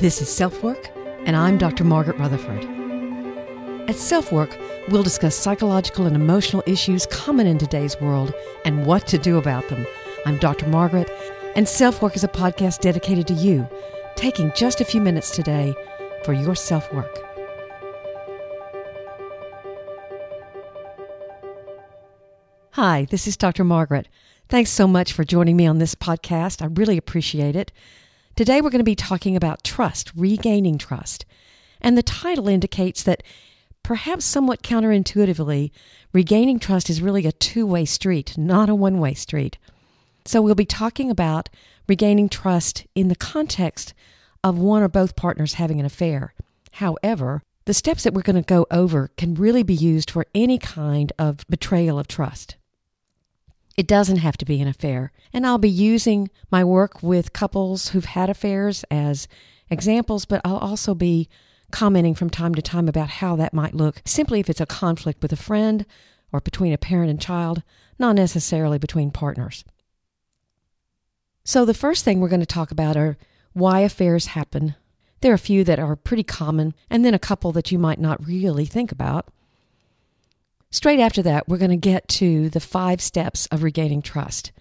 This is Self Work, and I'm Dr. Margaret Rutherford. At Self Work, we'll discuss psychological and emotional issues common in today's world and what to do about them. I'm Dr. Margaret, and Self Work is a podcast dedicated to you, taking just a few minutes today for your self work. Hi, this is Dr. Margaret. Thanks so much for joining me on this podcast. I really appreciate it. Today we're going to be talking about trust, regaining trust. And the title indicates that perhaps somewhat counterintuitively, regaining trust is really a two way street, not a one way street. So we'll be talking about regaining trust in the context of one or both partners having an affair. However, the steps that we're going to go over can really be used for any kind of betrayal of trust. It doesn't have to be an affair. And I'll be using my work with couples who've had affairs as examples, but I'll also be commenting from time to time about how that might look simply if it's a conflict with a friend or between a parent and child, not necessarily between partners. So, the first thing we're going to talk about are why affairs happen. There are a few that are pretty common, and then a couple that you might not really think about. Straight after that, we're going to get to the five steps of regaining trust.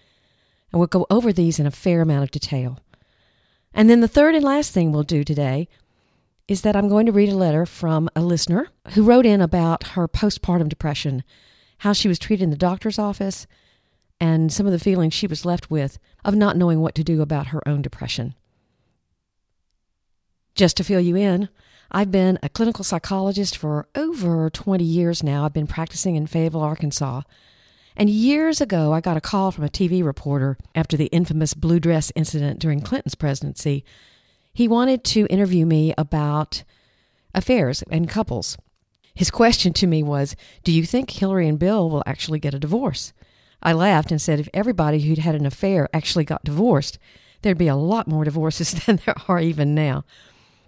And we'll go over these in a fair amount of detail. And then the third and last thing we'll do today is that I'm going to read a letter from a listener who wrote in about her postpartum depression, how she was treated in the doctor's office, and some of the feelings she was left with of not knowing what to do about her own depression. Just to fill you in, I've been a clinical psychologist for over 20 years now. I've been practicing in Fayetteville, Arkansas. And years ago, I got a call from a TV reporter after the infamous blue dress incident during Clinton's presidency. He wanted to interview me about affairs and couples. His question to me was Do you think Hillary and Bill will actually get a divorce? I laughed and said if everybody who'd had an affair actually got divorced, there'd be a lot more divorces than there are even now.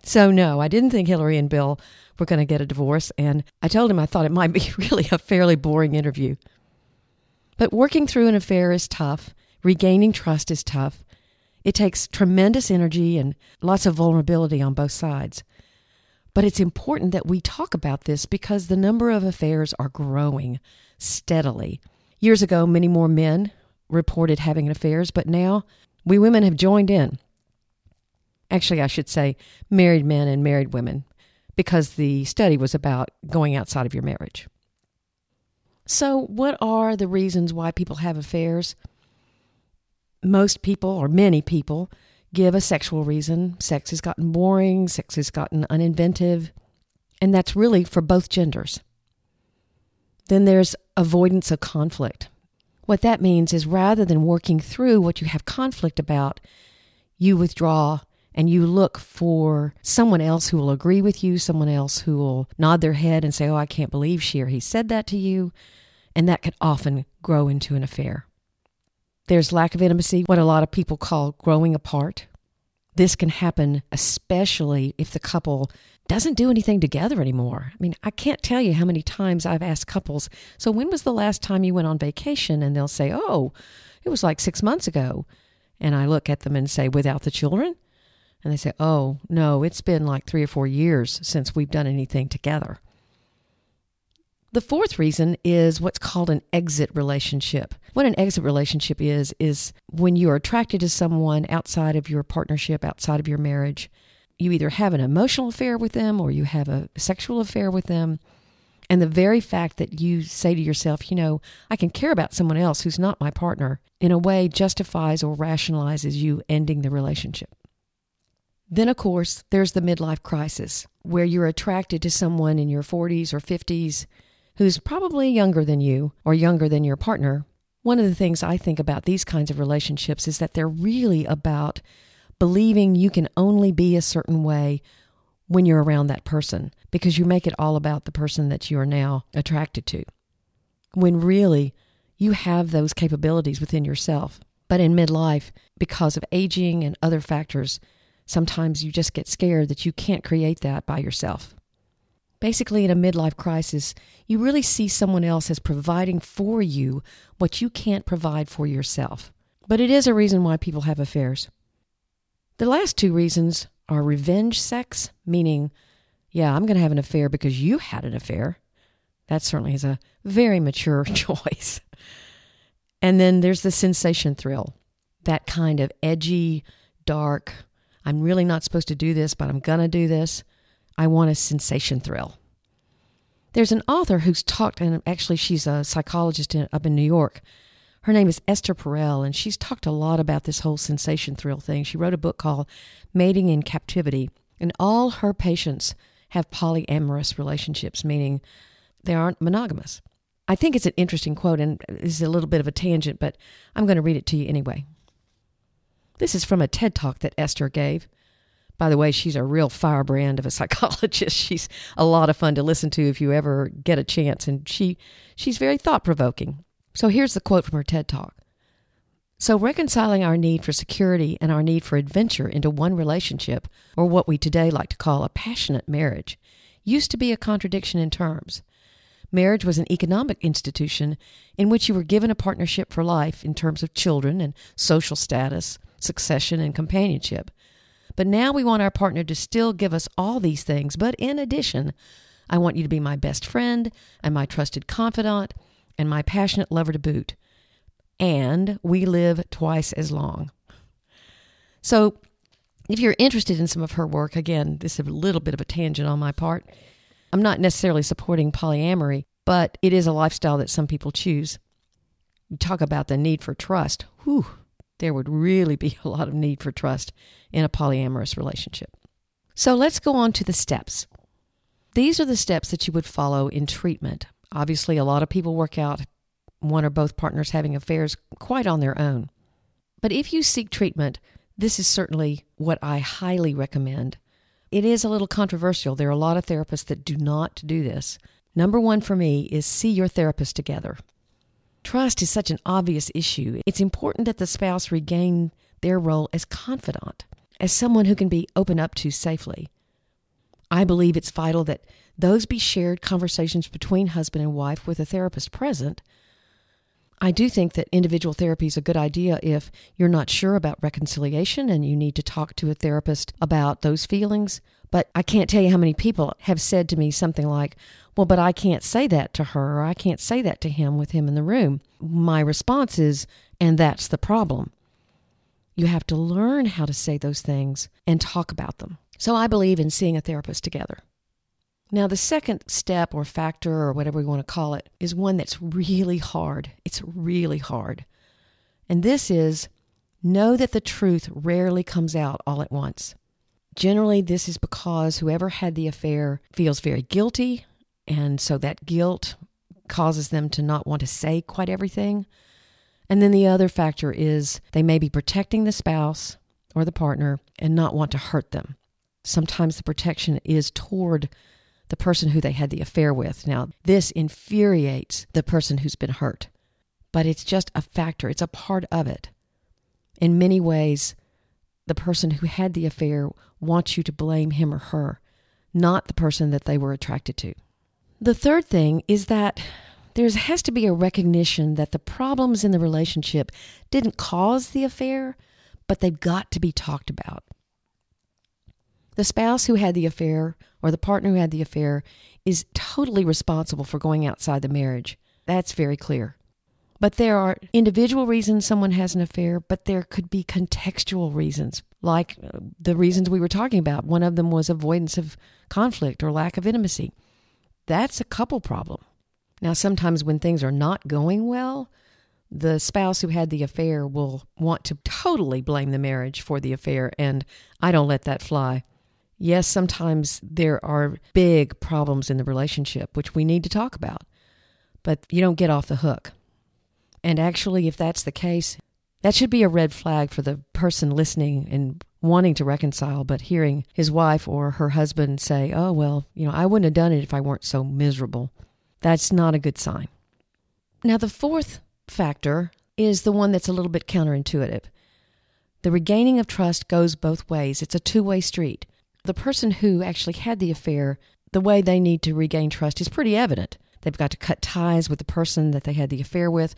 So, no, I didn't think Hillary and Bill were going to get a divorce, and I told him I thought it might be really a fairly boring interview. But working through an affair is tough, regaining trust is tough. It takes tremendous energy and lots of vulnerability on both sides. But it's important that we talk about this because the number of affairs are growing steadily. Years ago, many more men reported having affairs, but now we women have joined in. Actually, I should say married men and married women, because the study was about going outside of your marriage. So, what are the reasons why people have affairs? Most people, or many people, give a sexual reason. Sex has gotten boring, sex has gotten uninventive, and that's really for both genders. Then there's avoidance of conflict. What that means is rather than working through what you have conflict about, you withdraw and you look for someone else who will agree with you, someone else who will nod their head and say, Oh, I can't believe she or he said that to you. And that can often grow into an affair. There's lack of intimacy, what a lot of people call growing apart. This can happen especially if the couple doesn't do anything together anymore. I mean, I can't tell you how many times I've asked couples, So when was the last time you went on vacation? And they'll say, Oh, it was like six months ago. And I look at them and say, Without the children? And they say, oh, no, it's been like three or four years since we've done anything together. The fourth reason is what's called an exit relationship. What an exit relationship is, is when you are attracted to someone outside of your partnership, outside of your marriage. You either have an emotional affair with them or you have a sexual affair with them. And the very fact that you say to yourself, you know, I can care about someone else who's not my partner, in a way justifies or rationalizes you ending the relationship. Then, of course, there's the midlife crisis, where you're attracted to someone in your 40s or 50s who's probably younger than you or younger than your partner. One of the things I think about these kinds of relationships is that they're really about believing you can only be a certain way when you're around that person because you make it all about the person that you are now attracted to. When really, you have those capabilities within yourself. But in midlife, because of aging and other factors, Sometimes you just get scared that you can't create that by yourself. Basically, in a midlife crisis, you really see someone else as providing for you what you can't provide for yourself. But it is a reason why people have affairs. The last two reasons are revenge sex, meaning, yeah, I'm going to have an affair because you had an affair. That certainly is a very mature choice. And then there's the sensation thrill, that kind of edgy, dark, I'm really not supposed to do this, but I'm going to do this. I want a sensation thrill. There's an author who's talked, and actually, she's a psychologist in, up in New York. Her name is Esther Perel, and she's talked a lot about this whole sensation thrill thing. She wrote a book called Mating in Captivity, and all her patients have polyamorous relationships, meaning they aren't monogamous. I think it's an interesting quote, and it's a little bit of a tangent, but I'm going to read it to you anyway. This is from a TED talk that Esther gave. By the way, she's a real firebrand of a psychologist. She's a lot of fun to listen to if you ever get a chance, and she she's very thought provoking. So here's the quote from her TED talk. So reconciling our need for security and our need for adventure into one relationship, or what we today like to call a passionate marriage, used to be a contradiction in terms. Marriage was an economic institution in which you were given a partnership for life in terms of children and social status, succession, and companionship. But now we want our partner to still give us all these things, but in addition, I want you to be my best friend and my trusted confidant and my passionate lover to boot. And we live twice as long. So, if you're interested in some of her work, again, this is a little bit of a tangent on my part. I'm not necessarily supporting polyamory, but it is a lifestyle that some people choose. You talk about the need for trust. Whew, there would really be a lot of need for trust in a polyamorous relationship. So let's go on to the steps. These are the steps that you would follow in treatment. Obviously, a lot of people work out one or both partners having affairs quite on their own. But if you seek treatment, this is certainly what I highly recommend. It is a little controversial. There are a lot of therapists that do not do this. Number one for me is see your therapist together. Trust is such an obvious issue. It's important that the spouse regain their role as confidant, as someone who can be open up to safely. I believe it's vital that those be shared conversations between husband and wife with a therapist present I do think that individual therapy is a good idea if you're not sure about reconciliation and you need to talk to a therapist about those feelings. But I can't tell you how many people have said to me something like, Well, but I can't say that to her, or I can't say that to him with him in the room. My response is, And that's the problem. You have to learn how to say those things and talk about them. So I believe in seeing a therapist together. Now, the second step or factor or whatever we want to call it is one that's really hard. It's really hard. And this is know that the truth rarely comes out all at once. Generally, this is because whoever had the affair feels very guilty, and so that guilt causes them to not want to say quite everything. And then the other factor is they may be protecting the spouse or the partner and not want to hurt them. Sometimes the protection is toward the person who they had the affair with. Now, this infuriates the person who's been hurt, but it's just a factor, it's a part of it. In many ways, the person who had the affair wants you to blame him or her, not the person that they were attracted to. The third thing is that there has to be a recognition that the problems in the relationship didn't cause the affair, but they've got to be talked about. The spouse who had the affair or the partner who had the affair is totally responsible for going outside the marriage. That's very clear. But there are individual reasons someone has an affair, but there could be contextual reasons, like uh, the reasons we were talking about. One of them was avoidance of conflict or lack of intimacy. That's a couple problem. Now, sometimes when things are not going well, the spouse who had the affair will want to totally blame the marriage for the affair, and I don't let that fly. Yes, sometimes there are big problems in the relationship, which we need to talk about, but you don't get off the hook. And actually, if that's the case, that should be a red flag for the person listening and wanting to reconcile, but hearing his wife or her husband say, Oh, well, you know, I wouldn't have done it if I weren't so miserable. That's not a good sign. Now, the fourth factor is the one that's a little bit counterintuitive. The regaining of trust goes both ways, it's a two way street. The person who actually had the affair, the way they need to regain trust is pretty evident. They've got to cut ties with the person that they had the affair with,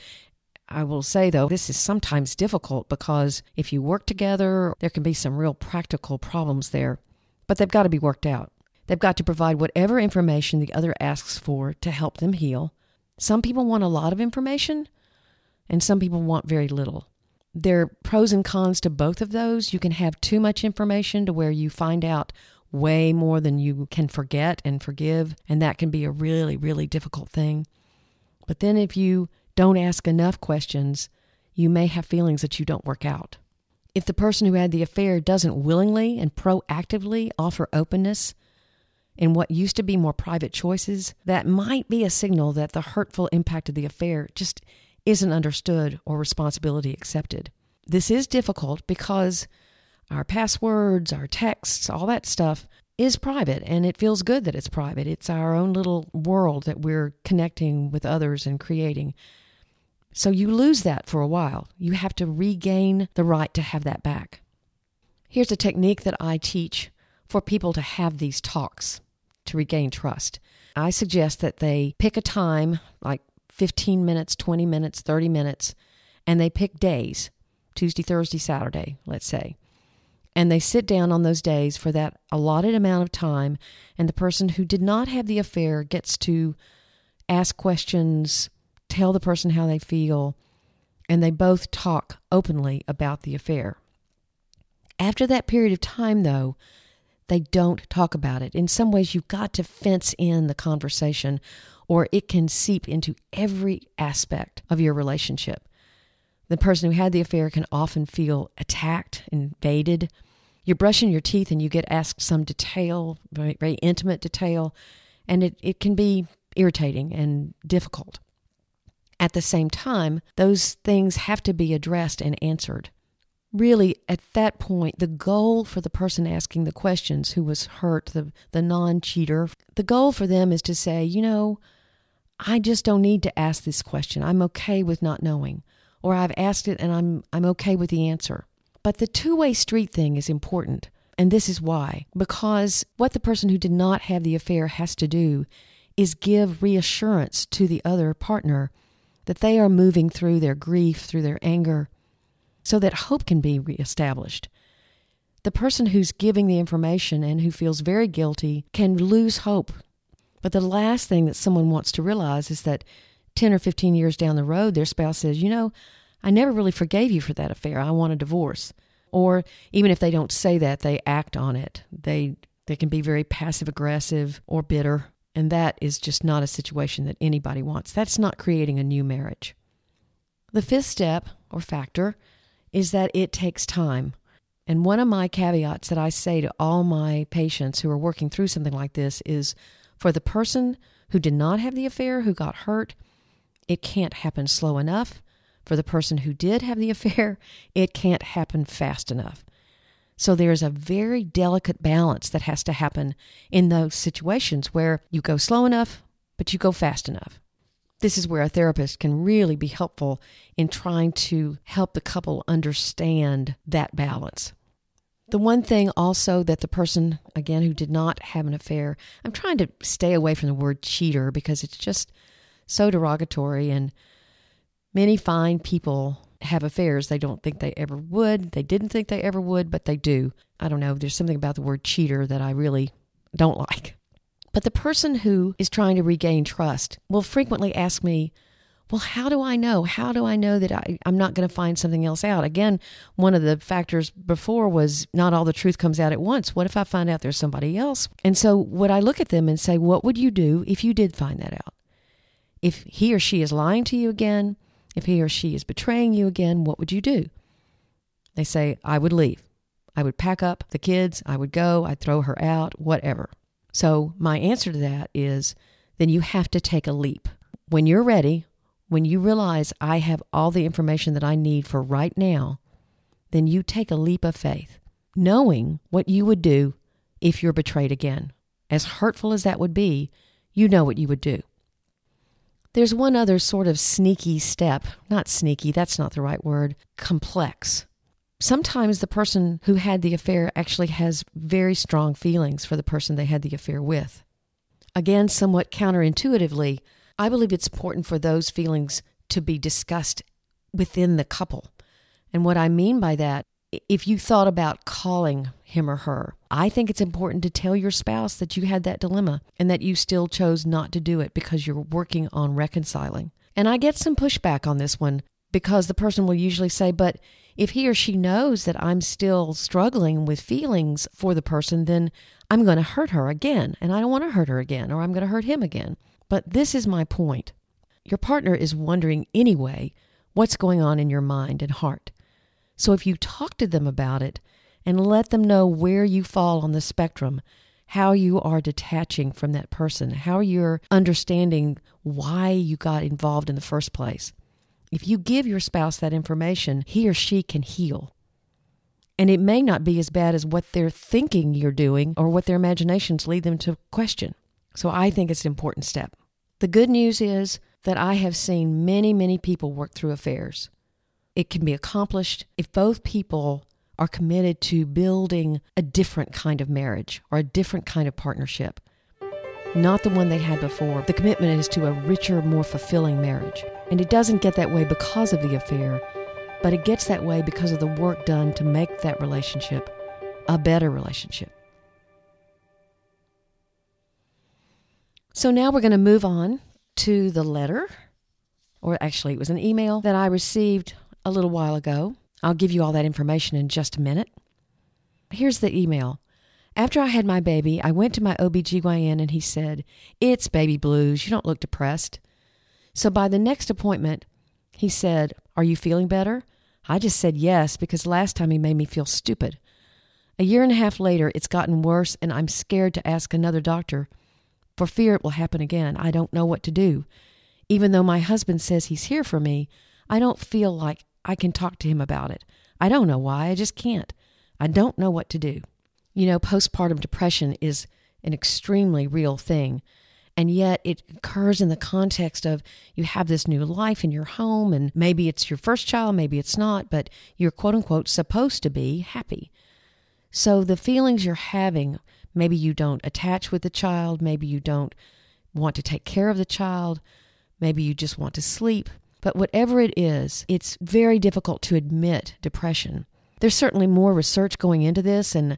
I will say, though, this is sometimes difficult because if you work together, there can be some real practical problems there, but they've got to be worked out. They've got to provide whatever information the other asks for to help them heal. Some people want a lot of information, and some people want very little. There are pros and cons to both of those. You can have too much information to where you find out way more than you can forget and forgive, and that can be a really, really difficult thing. But then if you don't ask enough questions, you may have feelings that you don't work out. If the person who had the affair doesn't willingly and proactively offer openness in what used to be more private choices, that might be a signal that the hurtful impact of the affair just isn't understood or responsibility accepted. This is difficult because our passwords, our texts, all that stuff is private and it feels good that it's private. It's our own little world that we're connecting with others and creating. So you lose that for a while. You have to regain the right to have that back. Here's a technique that I teach for people to have these talks to regain trust. I suggest that they pick a time, like 15 minutes, 20 minutes, 30 minutes, and they pick days Tuesday, Thursday, Saturday, let's say. And they sit down on those days for that allotted amount of time, and the person who did not have the affair gets to ask questions, tell the person how they feel, and they both talk openly about the affair. After that period of time, though, they don't talk about it. In some ways, you've got to fence in the conversation, or it can seep into every aspect of your relationship. The person who had the affair can often feel attacked, invaded. You're brushing your teeth and you get asked some detail, very, very intimate detail, and it, it can be irritating and difficult. At the same time, those things have to be addressed and answered. Really, at that point, the goal for the person asking the questions who was hurt, the, the non cheater, the goal for them is to say, you know, I just don't need to ask this question. I'm okay with not knowing or I've asked it and I'm I'm okay with the answer. But the two-way street thing is important. And this is why. Because what the person who did not have the affair has to do is give reassurance to the other partner that they are moving through their grief, through their anger, so that hope can be reestablished. The person who's giving the information and who feels very guilty can lose hope. But the last thing that someone wants to realize is that 10 or 15 years down the road, their spouse says, You know, I never really forgave you for that affair. I want a divorce. Or even if they don't say that, they act on it. They they can be very passive aggressive or bitter, and that is just not a situation that anybody wants. That's not creating a new marriage. The fifth step or factor is that it takes time. And one of my caveats that I say to all my patients who are working through something like this is for the person who did not have the affair, who got hurt, it can't happen slow enough. For the person who did have the affair, it can't happen fast enough. So there's a very delicate balance that has to happen in those situations where you go slow enough, but you go fast enough. This is where a therapist can really be helpful in trying to help the couple understand that balance. The one thing also that the person, again, who did not have an affair, I'm trying to stay away from the word cheater because it's just so derogatory. And many fine people have affairs they don't think they ever would. They didn't think they ever would, but they do. I don't know. There's something about the word cheater that I really don't like. But the person who is trying to regain trust will frequently ask me, well, how do I know? How do I know that I, am not going to find something else out? Again, one of the factors before was not all the truth comes out at once. What if I find out there's somebody else? And so, would I look at them and say, what would you do if you did find that out? If he or she is lying to you again, if he or she is betraying you again, what would you do? They say, I would leave. I would pack up the kids, I would go, I'd throw her out, whatever. So, my answer to that is then you have to take a leap. When you're ready, when you realize I have all the information that I need for right now, then you take a leap of faith, knowing what you would do if you're betrayed again. As hurtful as that would be, you know what you would do. There's one other sort of sneaky step. Not sneaky, that's not the right word. Complex. Sometimes the person who had the affair actually has very strong feelings for the person they had the affair with. Again, somewhat counterintuitively, I believe it's important for those feelings to be discussed within the couple. And what I mean by that, if you thought about calling him or her, I think it's important to tell your spouse that you had that dilemma and that you still chose not to do it because you're working on reconciling. And I get some pushback on this one because the person will usually say, but if he or she knows that I'm still struggling with feelings for the person, then I'm going to hurt her again. And I don't want to hurt her again, or I'm going to hurt him again. But this is my point. Your partner is wondering anyway what's going on in your mind and heart. So if you talk to them about it and let them know where you fall on the spectrum, how you are detaching from that person, how you're understanding why you got involved in the first place. If you give your spouse that information, he or she can heal. And it may not be as bad as what they're thinking you're doing or what their imaginations lead them to question. So I think it's an important step. The good news is that I have seen many, many people work through affairs. It can be accomplished if both people are committed to building a different kind of marriage or a different kind of partnership, not the one they had before. The commitment is to a richer, more fulfilling marriage. And it doesn't get that way because of the affair, but it gets that way because of the work done to make that relationship a better relationship. So now we're going to move on to the letter, or actually, it was an email that I received a little while ago. I'll give you all that information in just a minute. Here's the email. After I had my baby, I went to my OBGYN and he said, It's baby blues. You don't look depressed. So by the next appointment, he said, Are you feeling better? I just said yes because last time he made me feel stupid. A year and a half later, it's gotten worse, and I'm scared to ask another doctor for fear it will happen again. I don't know what to do. Even though my husband says he's here for me, I don't feel like I can talk to him about it. I don't know why, I just can't. I don't know what to do. You know, postpartum depression is an extremely real thing. And yet it occurs in the context of you have this new life in your home, and maybe it's your first child, maybe it's not, but you're quote unquote supposed to be happy. So the feelings you're having, maybe you don't attach with the child, maybe you don't want to take care of the child, maybe you just want to sleep. But whatever it is, it's very difficult to admit depression. There's certainly more research going into this, and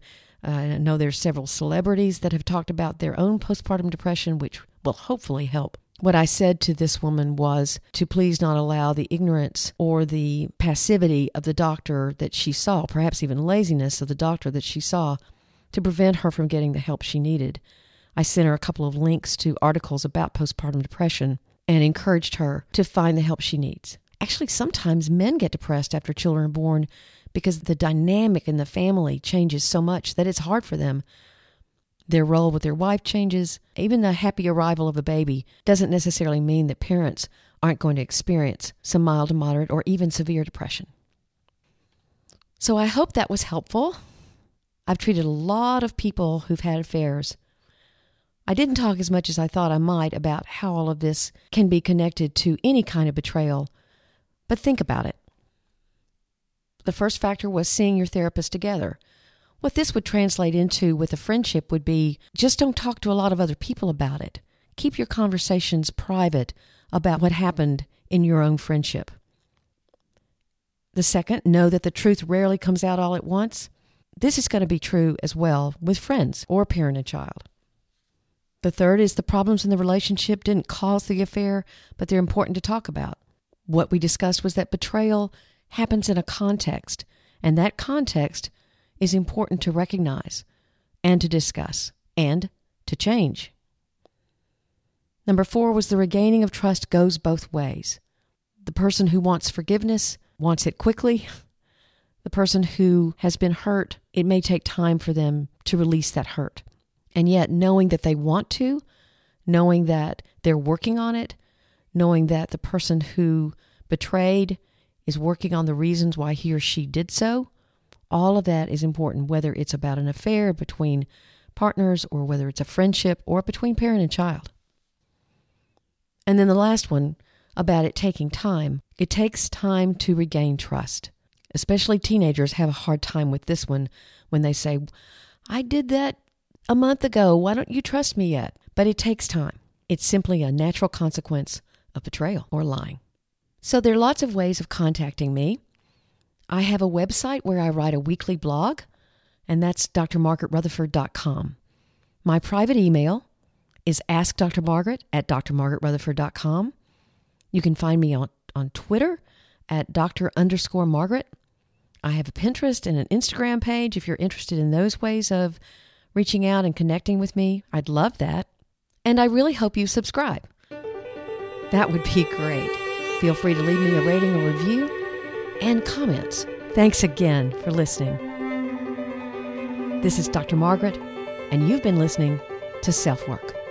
uh, I know there's several celebrities that have talked about their own postpartum depression, which will hopefully help. What I said to this woman was to please not allow the ignorance or the passivity of the doctor that she saw, perhaps even laziness of the doctor that she saw, to prevent her from getting the help she needed. I sent her a couple of links to articles about postpartum depression and encouraged her to find the help she needs. Actually, sometimes men get depressed after children are born because the dynamic in the family changes so much that it's hard for them. Their role with their wife changes. Even the happy arrival of a baby doesn't necessarily mean that parents aren't going to experience some mild to moderate or even severe depression. So I hope that was helpful. I've treated a lot of people who've had affairs. I didn't talk as much as I thought I might about how all of this can be connected to any kind of betrayal, but think about it. The first factor was seeing your therapist together. What this would translate into with a friendship would be just don't talk to a lot of other people about it. Keep your conversations private about what happened in your own friendship. The second, know that the truth rarely comes out all at once. This is going to be true as well with friends or parent and child. The third is the problems in the relationship didn't cause the affair, but they're important to talk about. What we discussed was that betrayal happens in a context, and that context is important to recognize and to discuss and to change. Number four was the regaining of trust goes both ways. The person who wants forgiveness wants it quickly. The person who has been hurt, it may take time for them to release that hurt. And yet, knowing that they want to, knowing that they're working on it, knowing that the person who betrayed is working on the reasons why he or she did so. All of that is important, whether it's about an affair between partners or whether it's a friendship or between parent and child. And then the last one about it taking time. It takes time to regain trust. Especially teenagers have a hard time with this one when they say, I did that a month ago. Why don't you trust me yet? But it takes time. It's simply a natural consequence of betrayal or lying. So there are lots of ways of contacting me. I have a website where I write a weekly blog, and that's drmargaretrutherford.com. My private email is askdrmargaret at drmargaretrutherford.com. You can find me on, on Twitter at dr underscore margaret. I have a Pinterest and an Instagram page if you're interested in those ways of reaching out and connecting with me. I'd love that. And I really hope you subscribe. That would be great. Feel free to leave me a rating or review and comments. Thanks again for listening. This is Dr. Margaret, and you've been listening to Self Work.